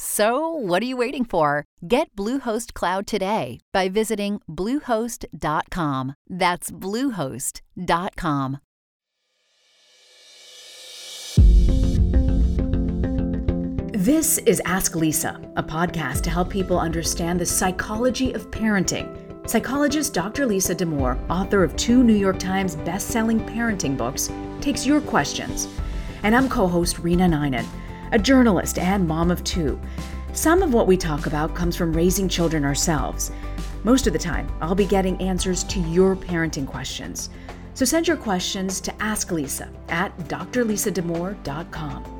So, what are you waiting for? Get Bluehost Cloud today by visiting Bluehost.com. That's Bluehost.com. This is Ask Lisa, a podcast to help people understand the psychology of parenting. Psychologist Dr. Lisa Damour, author of two New York Times best-selling parenting books, takes your questions. And I'm co-host Reena Ninan, a journalist and mom of two. Some of what we talk about comes from raising children ourselves. Most of the time, I'll be getting answers to your parenting questions. So send your questions to Ask Lisa at drlisadamour.com.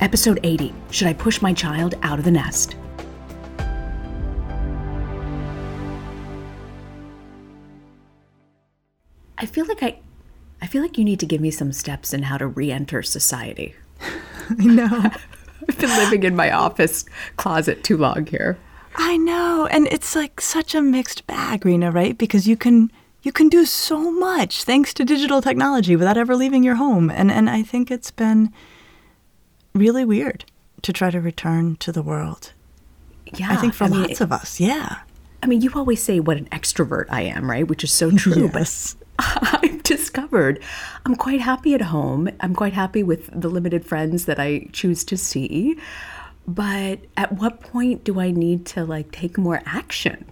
Episode 80 Should I Push My Child Out of the Nest? I feel like I I feel like you need to give me some steps in how to re-enter society. I know. I've been living in my office closet too long here. I know. And it's like such a mixed bag, Reena, right? Because you can you can do so much thanks to digital technology without ever leaving your home. And and I think it's been really weird to try to return to the world. Yeah. I think for I mean, lots of us, yeah. I mean, you always say what an extrovert I am, right? Which is so true. Yes. I've discovered I'm quite happy at home. I'm quite happy with the limited friends that I choose to see. But at what point do I need to like take more action?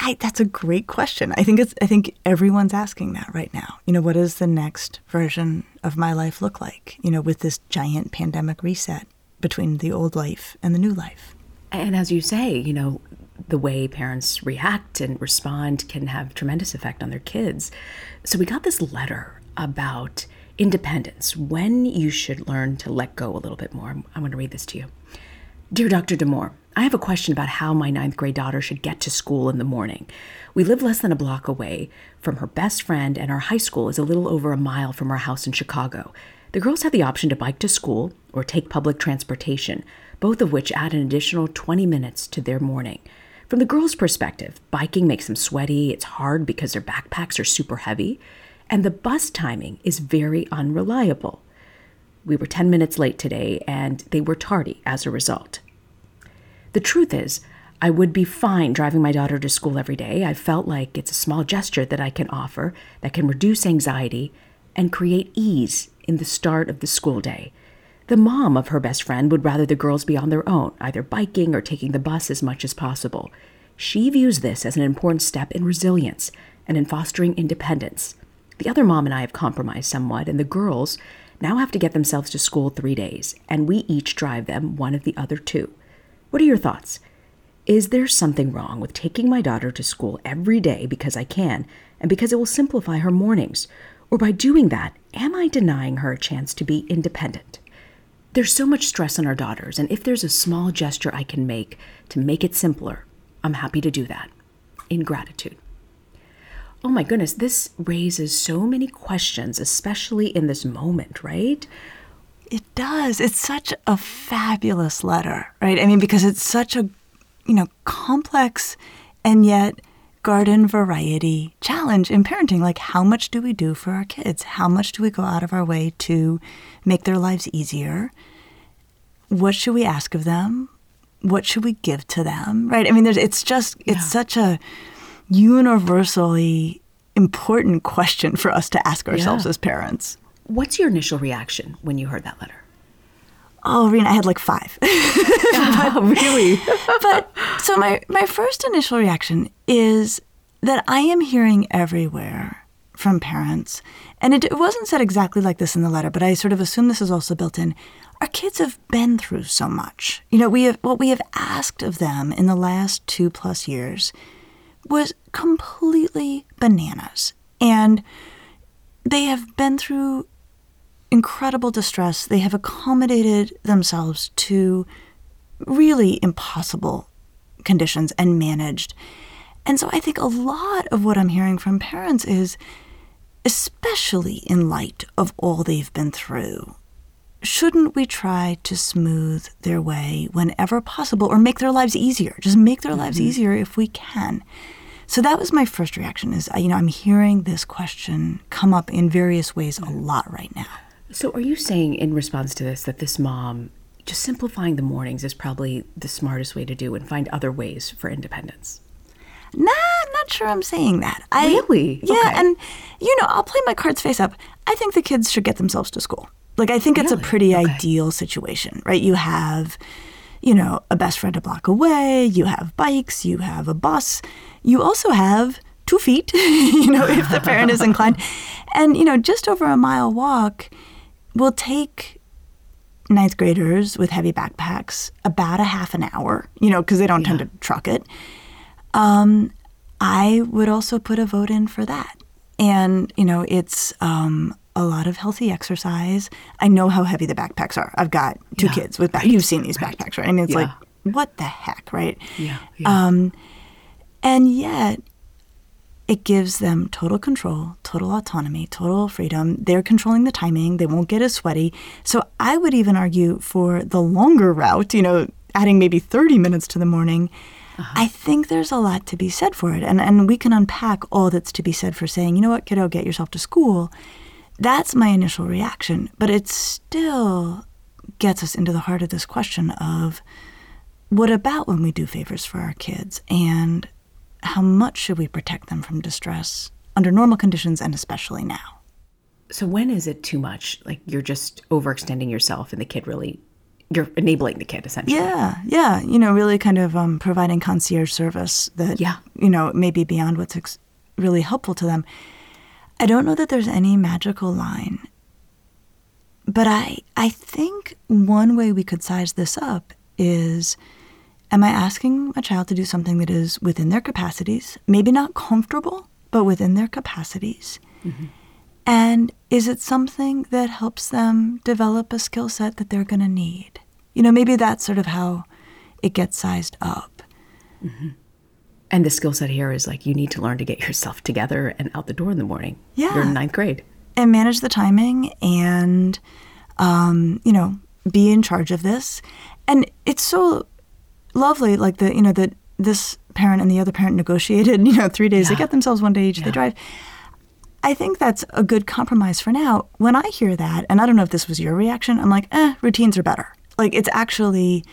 I, that's a great question. I think it's. I think everyone's asking that right now. You know, what does the next version of my life look like? You know, with this giant pandemic reset between the old life and the new life. And as you say, you know, the way parents react and respond can have tremendous effect on their kids. So we got this letter about independence, when you should learn to let go a little bit more. I'm going to read this to you. Dear Dr. Damour, I have a question about how my ninth grade daughter should get to school in the morning. We live less than a block away from her best friend, and our high school is a little over a mile from our house in Chicago. The girls have the option to bike to school or take public transportation, both of which add an additional 20 minutes to their morning. From the girls' perspective, biking makes them sweaty, it's hard because their backpacks are super heavy, and the bus timing is very unreliable. We were 10 minutes late today, and they were tardy as a result. The truth is, I would be fine driving my daughter to school every day. I felt like it's a small gesture that I can offer that can reduce anxiety and create ease in the start of the school day. The mom of her best friend would rather the girls be on their own, either biking or taking the bus as much as possible. She views this as an important step in resilience and in fostering independence. The other mom and I have compromised somewhat, and the girls now have to get themselves to school three days, and we each drive them one of the other two. What are your thoughts? Is there something wrong with taking my daughter to school every day because I can and because it will simplify her mornings? Or by doing that, Am I denying her a chance to be independent? There's so much stress on our daughters, and if there's a small gesture I can make to make it simpler, I'm happy to do that. In gratitude. Oh my goodness, this raises so many questions, especially in this moment, right? It does. It's such a fabulous letter, right? I mean, because it's such a, you know, complex and yet garden variety challenge in parenting. Like, how much do we do for our kids? How much do we go out of our way to make their lives easier? What should we ask of them? What should we give to them? Right? I mean, there's, it's just, it's Yeah. such a universally important question for us to ask ourselves Yeah. as parents. What's your initial reaction when you heard that letter? Oh, Reena, I had like five. Oh, really? but so my my first initial reaction is that I am hearing everywhere from parents, and it, it wasn't said exactly like this in the letter, but I sort of assume this is also built in. Our kids have been through so much. You know, we have what we have asked of them in the last two plus years was completely bananas, and they have been through incredible distress. They have accommodated themselves to really impossible conditions and managed. And so I think a lot of what I'm hearing from parents is, especially in light of all they've been through, shouldn't we try to smooth their way whenever possible or make their lives easier? Just make their lives mm-hmm. easier if we can. So that was my first reaction is, you know, I'm hearing this question come up in various ways a lot right now. So, are you saying in response to this that this mom just simplifying the mornings is probably the smartest way to do and find other ways for independence? Nah, I'm not sure I'm saying that. I, Really? Yeah, Okay. and you know, I'll play my cards face up. I think the kids should get themselves to school. Like, I think it's a pretty Okay. ideal situation, right? You have, you know, a best friend a block away. You have bikes. You have a bus. You also have two feet, you know, if the parent is inclined, and you know, just over a mile walk will take ninth graders with heavy backpacks about a half an hour, you know, because they don't tend to truck it. Um, I would also put a vote in for that. And, you know, it's um, a lot of healthy exercise. I know how heavy the backpacks are. I've got two Yeah, kids with back. right, You've seen these right. backpacks, right? I mean, it's Yeah. like, what the heck, right? Yeah. yeah. Um, and yet, it gives them total control, total autonomy, total freedom. They're controlling the timing. They won't get as sweaty. So I would even argue for the longer route, you know, adding maybe 30 minutes to the morning. Uh-huh. I think there's a lot to be said for it. And, and we can unpack all that's to be said for saying, you know what, kiddo, get yourself to school. That's my initial reaction. But it still gets us into the heart of this question of what about when we do favors for our kids and how much should we protect them from distress under normal conditions and especially now? so, when is it too much? Like you're just overextending yourself and the kid really, you're enabling the kid essentially. Yeah, yeah, you know, really kind of um, providing concierge service that, Yeah. you know, maybe beyond what's ex- really helpful to them. I don't know that there's any magical line, but I, I think one way we could size this up is Am I asking a child to do something that is within their capacities, maybe not comfortable, but within their capacities? And is it something that helps them develop a skill set that they're going to need? You know, maybe that's sort of how it gets sized up. And the skill set here is like you need to learn to get yourself together and out the door in the morning. Yeah. You're in ninth grade. and manage the timing and um, you know be in charge of this and it's so lovely like the you know that this parent and the other parent negotiated you know three days they get themselves one day each they drive. I think that's a good compromise for now. When i hear that and i don't know if this was your reaction i'm like eh routines are better. Like it's actually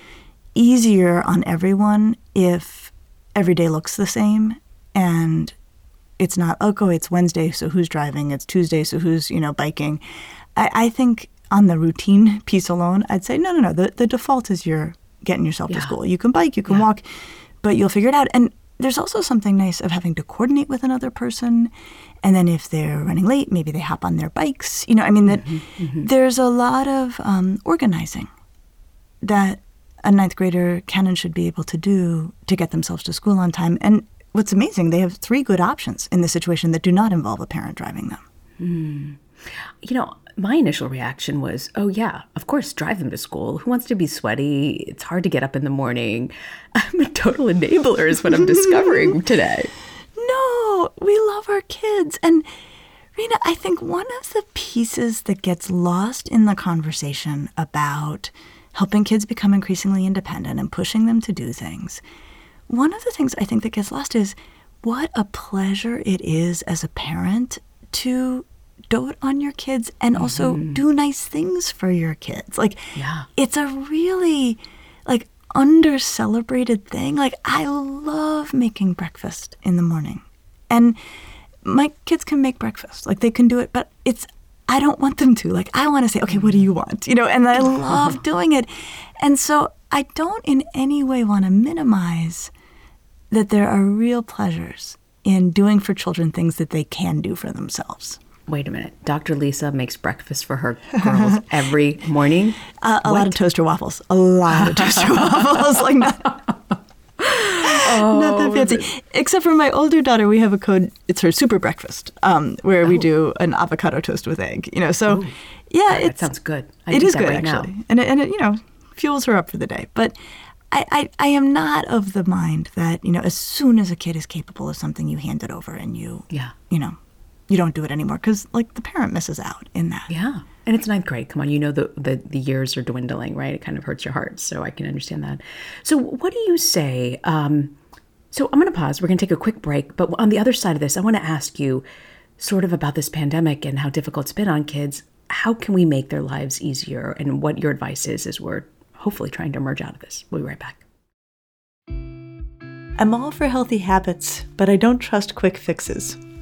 easier on everyone if every day looks the same and it's not okay it's wednesday so who's driving? It's tuesday so who's you know biking? I, I think on the routine piece alone i'd say no no no the, the default is you're getting yourself to school. You can bike you can walk but you'll figure it out. And there's also something nice of having to coordinate with another person. And then if they're running late maybe they hop on their bikes. You know i mean that mm-hmm, mm-hmm. there's a lot of um, organizing that a ninth grader can and should be able to do to get themselves to school on time. And what's amazing, they have three good options in this situation that do not involve a parent driving them. Hmm. you know, my initial reaction was, oh, yeah, of course, drive them to school. Who wants to be sweaty? It's hard to get up in the morning. I'm a total enabler, is what I'm discovering today. No, we love our kids. And Reena, I think one of the pieces that gets lost in the conversation about helping kids become increasingly independent and pushing them to do things, one of the things I think that gets lost is what a pleasure it is as a parent to dote on your kids and also mm-hmm. do nice things for your kids. Like, yeah. it's a really like under celebrated thing. Like, I love making breakfast in the morning. And my kids can make breakfast. Like, they can do it, but it's, I don't want them to. Like, I want to say, okay, what do you want? You know, and I love doing it. And so I don't in any way want to minimize that there are real pleasures in doing for children things that they can do for themselves. Wait a minute. Dr. Lisa makes breakfast for her girls every morning. Uh, a lot of toaster waffles. A lot of toaster waffles. Like not, oh, not that fancy. Except for my older daughter, we have a code. It's her super breakfast, um, where oh. we do an avocado toast with egg. You know, so Ooh. yeah, it sounds good. I it is good right actually, now. and it, and it you know fuels her up for the day. But I, I, I am not of the mind that you know as soon as a kid is capable of something, you hand it over and you yeah you know you don't do it anymore because like the parent misses out in that. Yeah. And it's ninth grade. Come on, you know the, the the years are dwindling, right? It kind of hurts your heart, so I can understand that. So, what do you say? Um, so, I'm going to pause. We're going to take a quick break, but on the other side of this, I want to ask you, sort of about this pandemic and how difficult it's been on kids. How can we make their lives easier, and what your advice is as we're hopefully trying to emerge out of this? We'll be right back. I'm all for healthy habits, but I don't trust quick fixes.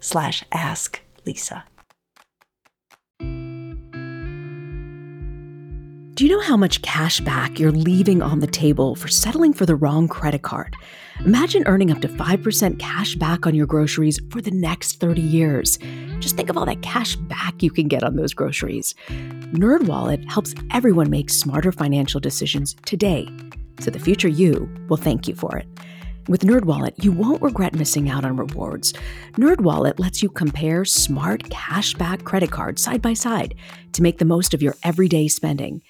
slash ask Lisa. Do you know how much cash back you're leaving on the table for settling for the wrong credit card? Imagine earning up to 5% cash back on your groceries for the next 30 years. Just think of all that cash back you can get on those groceries. NerdWallet helps everyone make smarter financial decisions today, so the future you will thank you for it. With NerdWallet, you won't regret missing out on rewards. NerdWallet lets you compare smart cashback credit cards side by side to make the most of your everyday spending.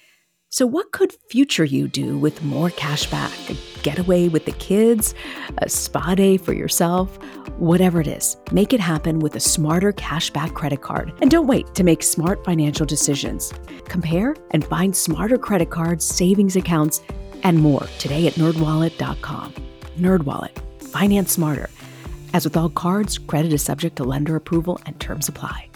So, what could future you do with more cashback? A getaway with the kids? A spa day for yourself? Whatever it is, make it happen with a smarter cashback credit card. And don't wait to make smart financial decisions. Compare and find smarter credit cards, savings accounts, and more today at nerdwallet.com. NerdWallet. Finance smarter. As with all cards, credit is subject to lender approval and terms apply.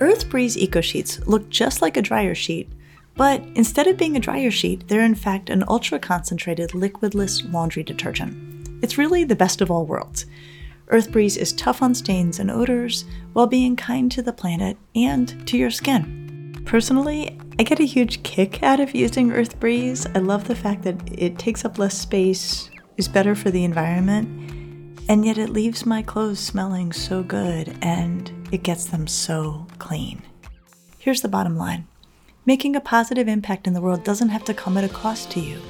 Earth Breeze Eco Sheets look just like a dryer sheet, but instead of being a dryer sheet, they're in fact an ultra concentrated liquidless laundry detergent. It's really the best of all worlds. Earth Breeze is tough on stains and odors while being kind to the planet and to your skin. Personally, I get a huge kick out of using Earth Breeze. I love the fact that it takes up less space, is better for the environment, and yet it leaves my clothes smelling so good and it gets them so clean. Here's the bottom line making a positive impact in the world doesn't have to come at a cost to you.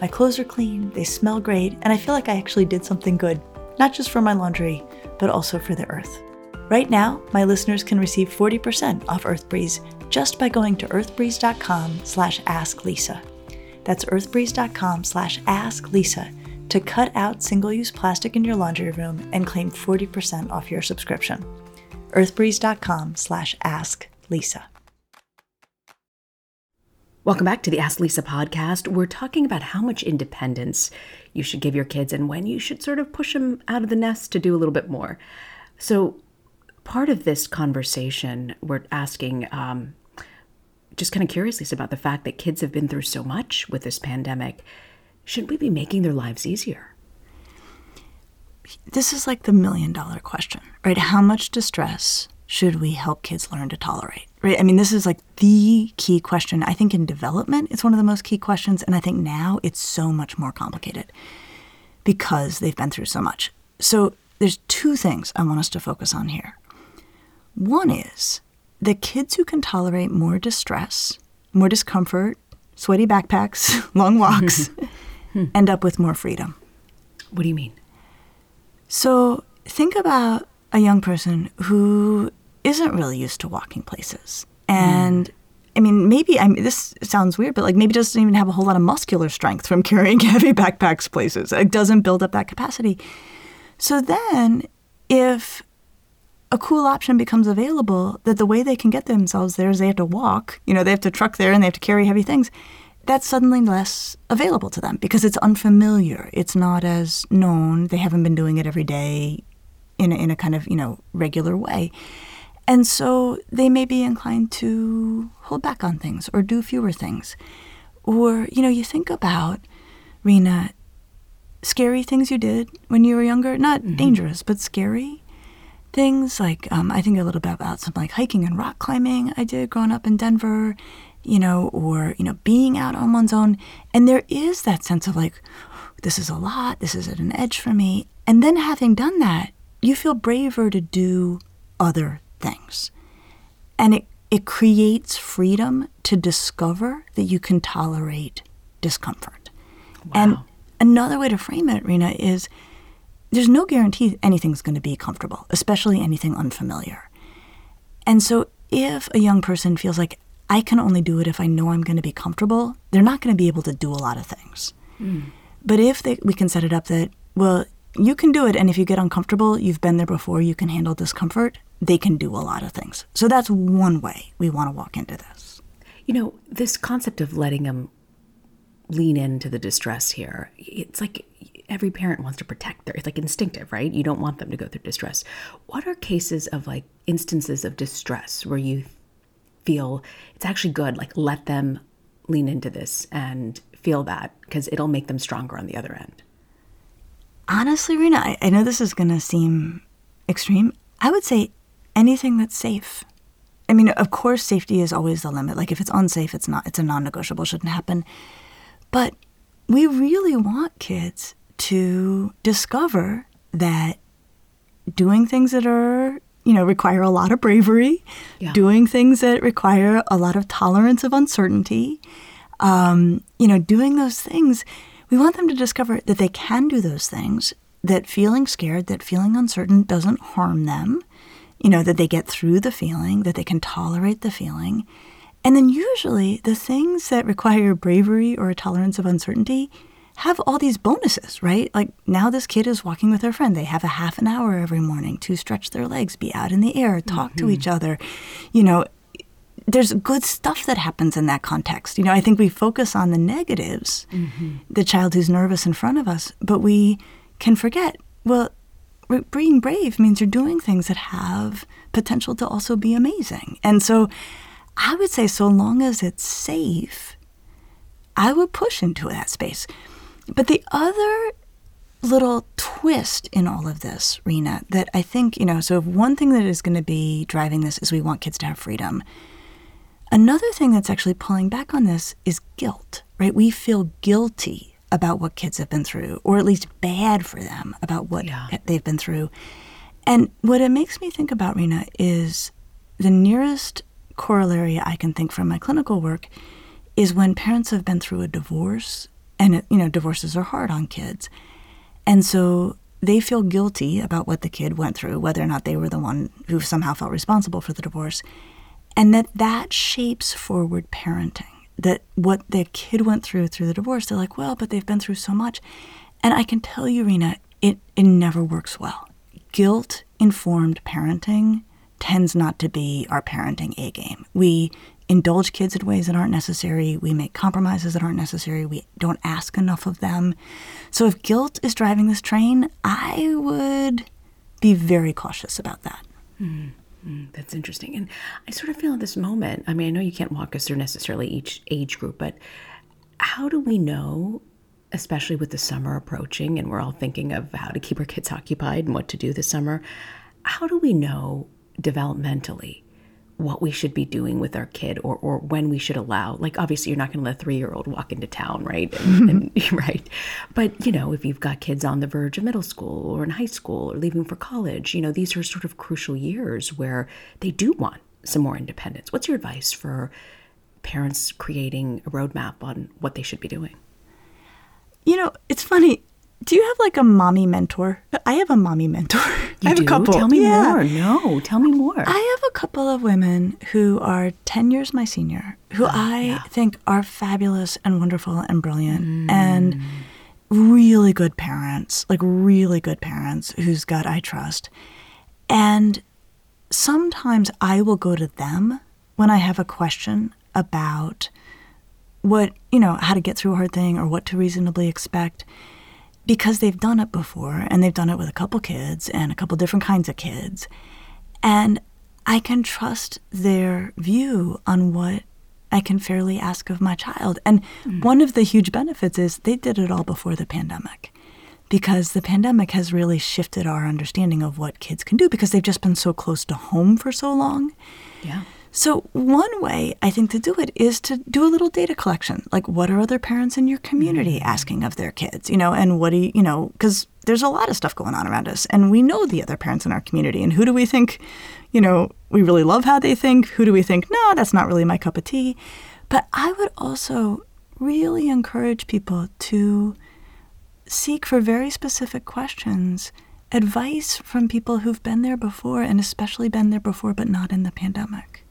My clothes are clean, they smell great, and I feel like I actually did something good, not just for my laundry, but also for the earth. Right now, my listeners can receive 40% off EarthBreeze just by going to earthbreeze.com slash asklisa. That's earthbreeze.com slash asklisa to cut out single-use plastic in your laundry room and claim 40% off your subscription. earthbreeze.com slash ask Lisa. Welcome back to the Ask Lisa podcast. We're talking about how much independence you should give your kids and when you should sort of push them out of the nest to do a little bit more. So, part of this conversation, we're asking, um, just kind of curiously, about the fact that kids have been through so much with this pandemic. Shouldn't we be making their lives easier? This is like the million dollar question, right? How much distress should we help kids learn to tolerate? Right? I mean, this is like the key question. I think in development, it's one of the most key questions. And I think now it's so much more complicated because they've been through so much. So there's two things I want us to focus on here. One is the kids who can tolerate more distress, more discomfort, sweaty backpacks, long walks, end up with more freedom. What do you mean? So think about a young person who isn't really used to walking places. And mm. I mean, maybe I mean, this sounds weird, but like maybe doesn't even have a whole lot of muscular strength from carrying heavy backpacks places. It doesn't build up that capacity. So then, if a cool option becomes available that the way they can get themselves there is they have to walk, you know, they have to truck there and they have to carry heavy things, that's suddenly less available to them because it's unfamiliar. It's not as known. They haven't been doing it every day in a, in a kind of, you know, regular way. And so they may be inclined to hold back on things or do fewer things. Or, you know, you think about, Reena, scary things you did when you were younger, not mm-hmm. dangerous, but scary things. Like, um, I think a little bit about some like hiking and rock climbing I did growing up in Denver, you know, or, you know, being out on one's own. And there is that sense of like, this is a lot, this is at an edge for me. And then having done that, you feel braver to do other things. And it, it creates freedom to discover that you can tolerate discomfort. Wow. And another way to frame it, Reena, is there's no guarantee anything's going to be comfortable, especially anything unfamiliar. And so if a young person feels like I can only do it if I know I'm going to be comfortable, they're not going to be able to do a lot of things. Mm. But if they, we can set it up that, well, you can do it, and if you get uncomfortable, you've been there before, you can handle discomfort, they can do a lot of things. So that's one way we want to walk into this. You know, this concept of letting them lean into the distress here, it's like every parent wants to protect their, it's like instinctive, right? You don't want them to go through distress. What are cases of like instances of distress where you feel it's actually good, like let them lean into this and feel that because it'll make them stronger on the other end? Honestly, Reena, I, I know this is going to seem extreme. I would say anything that's safe. I mean, of course, safety is always the limit. Like, if it's unsafe, it's not, it's a non negotiable, shouldn't happen. But we really want kids to discover that doing things that are, you know, require a lot of bravery, yeah. doing things that require a lot of tolerance of uncertainty, um, you know, doing those things, we want them to discover that they can do those things, that feeling scared, that feeling uncertain doesn't harm them, you know, that they get through the feeling, that they can tolerate the feeling. And then usually the things that require bravery or a tolerance of uncertainty have all these bonuses, right? Like now this kid is walking with her friend. They have a half an hour every morning to stretch their legs, be out in the air, talk mm-hmm. to each other. You know, there's good stuff that happens in that context. You know, I think we focus on the negatives, mm-hmm. the child who's nervous in front of us, but we can forget, well, being brave means you're doing things that have potential to also be amazing. And so I would say, so long as it's safe, I would push into that space. But the other little twist in all of this, Reena, that I think, you know, so one thing that is going to be driving this is we want kids to have freedom. Another thing that's actually pulling back on this is guilt, right? We feel guilty about what kids have been through, or at least bad for them about what yeah. they've been through. And what it makes me think about, Reena, is the nearest corollary I can think from my clinical work is when parents have been through a divorce, and you know, divorces are hard on kids, and so they feel guilty about what the kid went through, whether or not they were the one who somehow felt responsible for the divorce, and that that shapes forward parenting that what the kid went through through the divorce, they're like, well, but they've been through so much. And I can tell you, Reena, it, it never works well. Guilt informed parenting tends not to be our parenting A game. We indulge kids in ways that aren't necessary. We make compromises that aren't necessary. We don't ask enough of them. So if guilt is driving this train, I would be very cautious about that. Mm, that's interesting. And I sort of feel at this moment, I mean, I know you can't walk us through necessarily each age group, but how do we know, especially with the summer approaching and we're all thinking of how to keep our kids occupied and what to do this summer, how do we know developmentally what we should be doing with our kid or, or when we should allow like obviously you're not going to let a three-year-old walk into town right? And, mm-hmm. and, right. But you know if you've got kids on the verge of middle school or in high school or leaving for college you know these are sort of crucial years where they do want some more independence. What's your advice for parents creating a roadmap on what they should be doing? You know it's funny do you have like a mommy mentor? I have a mommy mentor. You I have do? a couple. Tell me Yeah. more. No, tell me more. I have a couple of women who are 10 years my senior, who ah, I think are fabulous and wonderful and brilliant mm. and really good parents, like really good parents whose gut I trust. And sometimes I will go to them when I have a question about what, you know, how to get through a hard thing or what to reasonably expect because they've done it before and they've done it with a couple kids and a couple different kinds of kids. And I can trust their view on what I can fairly ask of my child. And hmm. one of the huge benefits is they did it all before the pandemic because the pandemic has really shifted our understanding of what kids can do because they've just been so close to home for so long. yeah. So, one way I think to do it is to do a little data collection. Like, what are other parents in your community mm-hmm. asking of their kids? You know, and what do you, you know, because there's a lot of stuff going on around us, and we know the other parents in our community. And who do we think, you know, we really love how they think? Who do we think, no, that's not really my cup of tea? But I would also really encourage people to seek for very specific questions advice from people who've been there before and especially been there before but not in the pandemic.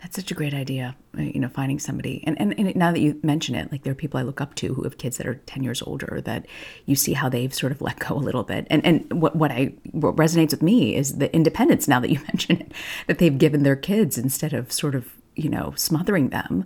That's such a great idea, uh, you know, finding somebody. And, and, and now that you mention it, like there are people I look up to who have kids that are 10 years older that you see how they've sort of let go a little bit. And, and what, what, I, what resonates with me is the independence, now that you mention it, that they've given their kids instead of sort of, you know, smothering them,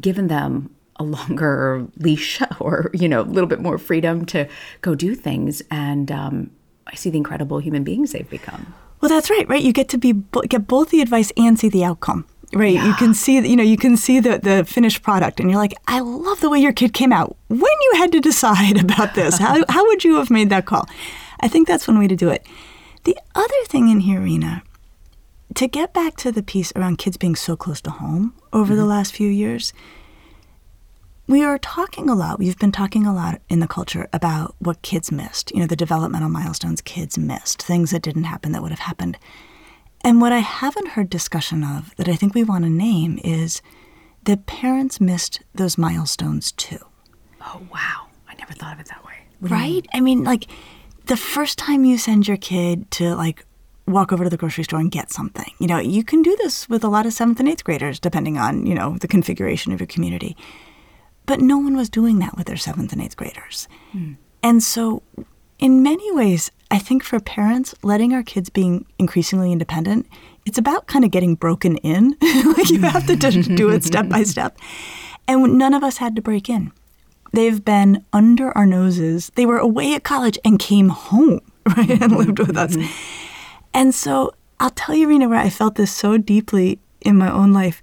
given them a longer leash or, you know, a little bit more freedom to go do things. And um, I see the incredible human beings they've become. Well, that's right, right? You get to be get both the advice and see the outcome. Right, you can see, you know, you can see the, the finished product, and you're like, I love the way your kid came out. When you had to decide about this, how, how would you have made that call? I think that's one way to do it. The other thing in here, Reena, to get back to the piece around kids being so close to home over the mm-hmm. last few years, we are talking a lot. We've been talking a lot in the culture about what kids missed, you know, the developmental milestones kids missed, things that didn't happen that would have happened. And what I haven't heard discussion of that I think we want to name is that parents missed those milestones too. Oh, wow. I never thought of it that way. Right? I mean, like the first time you send your kid to like walk over to the grocery store and get something, you know, you can do this with a lot of seventh and eighth graders, depending on, you know, the configuration of your community. But no one was doing that with their seventh and eighth graders. Hmm. And so, in many ways, I think for parents, letting our kids being increasingly independent, it's about kind of getting broken in. like you have to just do it step by step. And none of us had to break in. They've been under our noses. They were away at college and came home, right, and mm-hmm. lived with us. Mm-hmm. And so I'll tell you, Reena, where I felt this so deeply in my own life.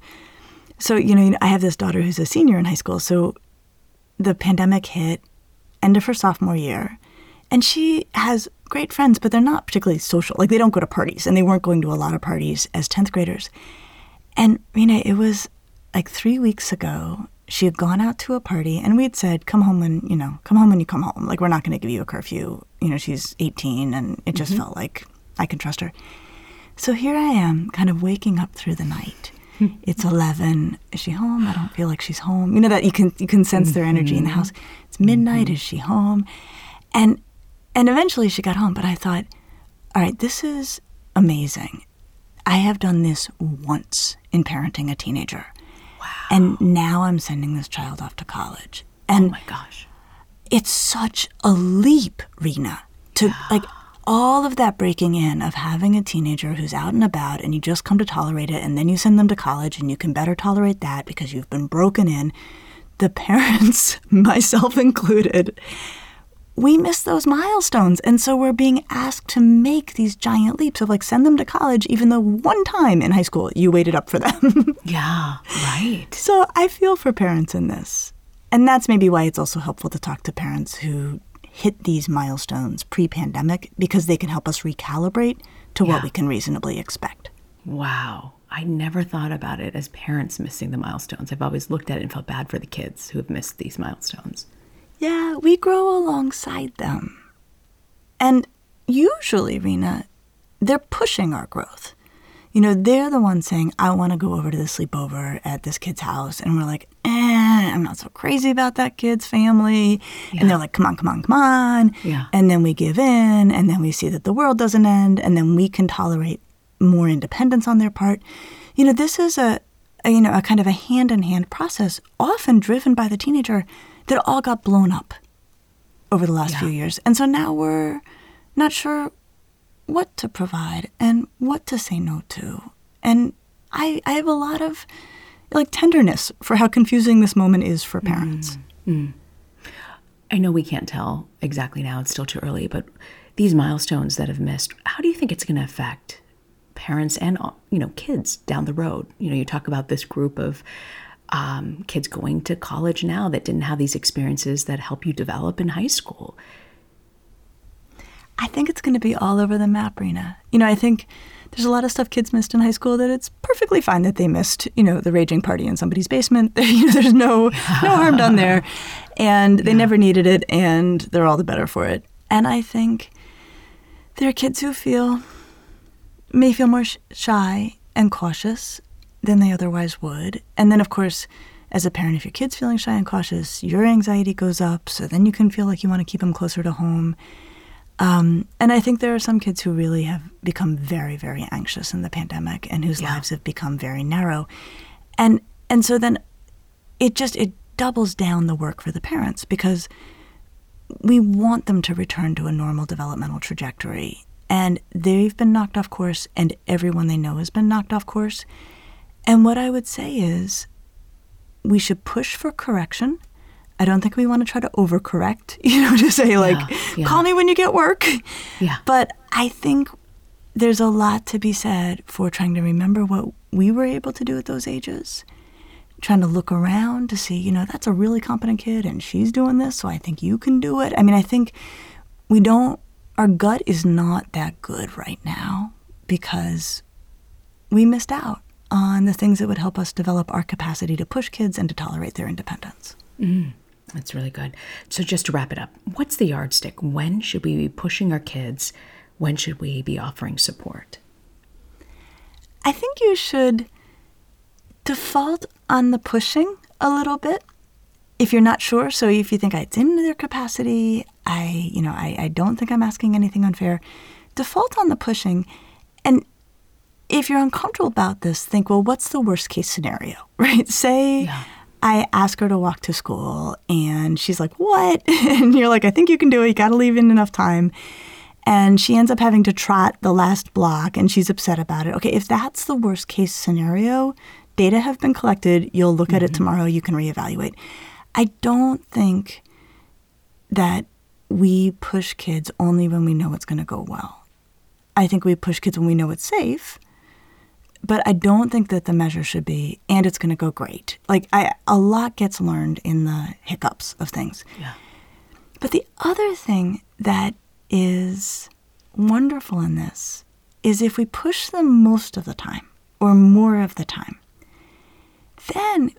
So, you know, I have this daughter who's a senior in high school. So the pandemic hit, end of her sophomore year, and she has great friends, but they're not particularly social. Like they don't go to parties, and they weren't going to a lot of parties as 10th graders. And Reena, it was like three weeks ago. She had gone out to a party, and we had said, "Come home when you know, come home when you come home. Like we're not going to give you a curfew. You know, she's 18, and it just mm-hmm. felt like I can trust her." So here I am, kind of waking up through the night. It's 11. Is she home? I don't feel like she's home. You know that you can you can sense their energy in the mm-hmm. house. It's midnight. Mm-hmm. Is she home? And and eventually she got home, but I thought, all right, this is amazing. I have done this once in parenting a teenager. Wow. And now I'm sending this child off to college. And Oh my gosh. it's such a leap, Reena, to like all of that breaking in of having a teenager who's out and about and you just come to tolerate it and then you send them to college and you can better tolerate that because you've been broken in. The parents, myself included, we miss those milestones. And so we're being asked to make these giant leaps of like send them to college, even though one time in high school you waited up for them. yeah, right. So I feel for parents in this. And that's maybe why it's also helpful to talk to parents who hit these milestones pre pandemic because they can help us recalibrate to yeah. what we can reasonably expect. Wow. I never thought about it as parents missing the milestones. I've always looked at it and felt bad for the kids who have missed these milestones. Yeah, we grow alongside them. And usually, Reena, they're pushing our growth. You know, they're the ones saying, I want to go over to the sleepover at this kid's house. And we're like, eh, I'm not so crazy about that kid's family. Yeah. And they're like, come on, come on, come on. Yeah. And then we give in, and then we see that the world doesn't end, and then we can tolerate more independence on their part. You know, this is a, a you know, a kind of a hand in hand process, often driven by the teenager that all got blown up over the last yeah. few years. And so now we're not sure what to provide and what to say no to. And I, I have a lot of like tenderness for how confusing this moment is for parents. Mm, mm. I know we can't tell exactly now, it's still too early, but these milestones that have missed, how do you think it's going to affect parents and you know kids down the road? You know, you talk about this group of um, kids going to college now that didn't have these experiences that help you develop in high school. I think it's going to be all over the map, Reena. You know, I think there's a lot of stuff kids missed in high school that it's perfectly fine that they missed. You know, the raging party in somebody's basement. you know, there's no no harm done there, and they yeah. never needed it, and they're all the better for it. And I think there are kids who feel may feel more sh- shy and cautious than they otherwise would. And then, of course, as a parent, if your kid's feeling shy and cautious, your anxiety goes up. So then you can feel like you want to keep them closer to home. Um, and I think there are some kids who really have become very, very anxious in the pandemic and whose yeah. lives have become very narrow. And and so then it just it doubles down the work for the parents because we want them to return to a normal developmental trajectory. And they've been knocked off course, and everyone they know has been knocked off course. And what I would say is we should push for correction. I don't think we want to try to overcorrect, you know, to say like, yeah, yeah. call me when you get work. Yeah. But I think there's a lot to be said for trying to remember what we were able to do at those ages, trying to look around to see, you know, that's a really competent kid and she's doing this, so I think you can do it. I mean, I think we don't, our gut is not that good right now because we missed out on the things that would help us develop our capacity to push kids and to tolerate their independence. Mm, that's really good. So, just to wrap it up, what's the yardstick? When should we be pushing our kids? When should we be offering support? I think you should default on the pushing a little bit if you're not sure. So, if you think it's in their capacity, I, you know, I, I don't think I'm asking anything unfair, default on the pushing. And if you're uncomfortable about this, think, well, what's the worst case scenario, right? Say yeah. I ask her to walk to school and she's like, what? and you're like, I think you can do it. You got to leave in enough time. And she ends up having to trot the last block and she's upset about it. Okay, if that's the worst case scenario, data have been collected. You'll look mm-hmm. at it mm-hmm. tomorrow. You can reevaluate. I don't think that we push kids only when we know it's going to go well. I think we push kids when we know it's safe but I don't think that the measure should be, and it's going to go great. Like, I, a lot gets learned in the hiccups of things. Yeah. But the other thing that is wonderful in this is if we push them most of the time or more of the time, then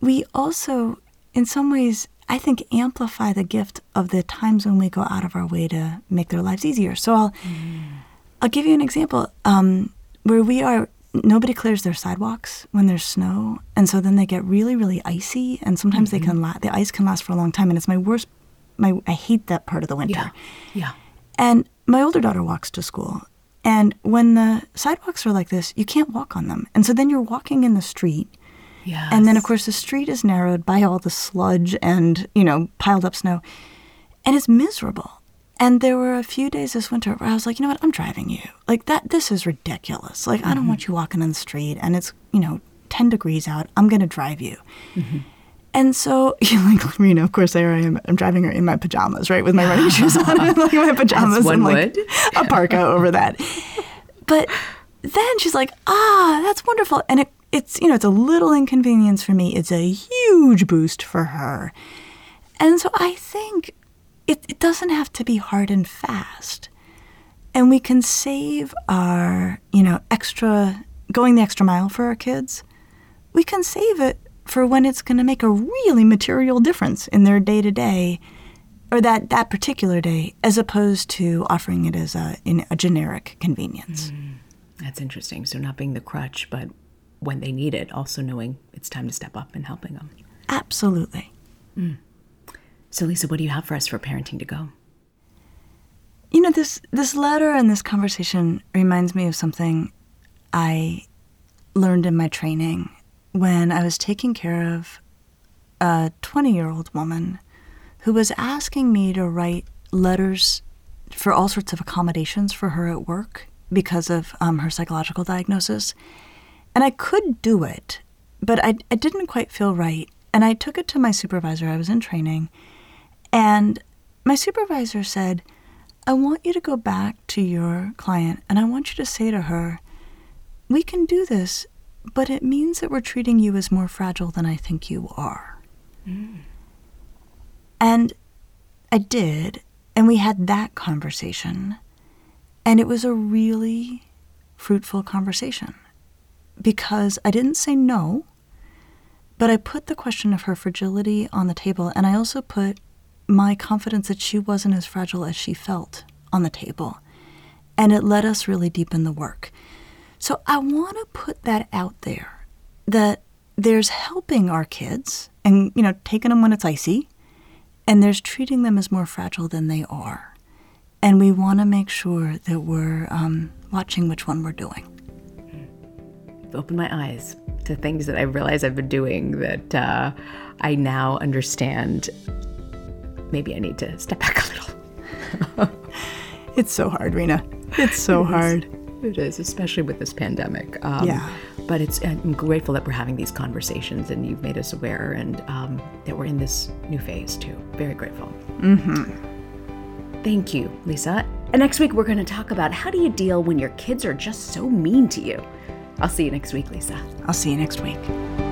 we also, in some ways, I think amplify the gift of the times when we go out of our way to make their lives easier. So I'll, mm. I'll give you an example um, where we are nobody clears their sidewalks when there's snow, and so then they get really, really icy, and sometimes mm-hmm. they can la- the ice can last for a long time, and it's my worst. My I hate that part of the winter. Yeah. yeah. And my older daughter walks to school, and when the sidewalks are like this, you can't walk on them, and so then you're walking in the street. Yes. And then, of course, the street is narrowed by all the sludge and, you know, piled up snow. And it's miserable. And there were a few days this winter where I was like, you know what, I'm driving you. Like that this is ridiculous. Like I don't want you walking in the street and it's, you know, 10 degrees out. I'm going to drive you. And so, you know, like of course, there I am. I'm driving her in my pajamas, right, with my running shoes on, and like my pajamas, one and like would. a parka over that. But then she's like, "Ah, that's wonderful," and it, it's you know, it's a little inconvenience for me. It's a huge boost for her, and so I think it, it doesn't have to be hard and fast, and we can save our you know extra going the extra mile for our kids. We can save it for when it's going to make a really material difference in their day to day or that, that particular day as opposed to offering it as a, in a generic convenience. Mm, that's interesting. So not being the crutch, but when they need it, also knowing it's time to step up and helping them. Absolutely. Mm. So Lisa, what do you have for us for parenting to go? You know, this, this letter and this conversation reminds me of something I learned in my training when I was taking care of a 20 year old woman who was asking me to write letters for all sorts of accommodations for her at work because of um, her psychological diagnosis. And I could do it, but I, I didn't quite feel right. And I took it to my supervisor. I was in training. And my supervisor said, I want you to go back to your client and I want you to say to her, we can do this, but it means that we're treating you as more fragile than I think you are. Mm. And I did, and we had that conversation. And it was a really fruitful conversation because I didn't say no, but I put the question of her fragility on the table, and I also put my confidence that she wasn't as fragile as she felt on the table. And it let us really deepen the work. So I want to put that out there that there's helping our kids and, you know, taking them when it's icy, and there's treating them as more fragile than they are. And we want to make sure that we're um, watching which one we're doing. You've opened my eyes to things that I realize I've been doing that uh, I now understand. Maybe I need to step back a little. It's so hard, Reena. It's so hard. It is, especially with this pandemic. Um, Yeah. But it's I'm grateful that we're having these conversations and you've made us aware and um, that we're in this new phase too. Very grateful. Mm-hmm. Thank you, Lisa. And next week we're going to talk about how do you deal when your kids are just so mean to you. I'll see you next week, Lisa. I'll see you next week.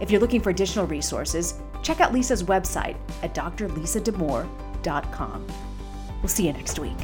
If you're looking for additional resources, check out Lisa's website at drlisadamour.com. We'll see you next week.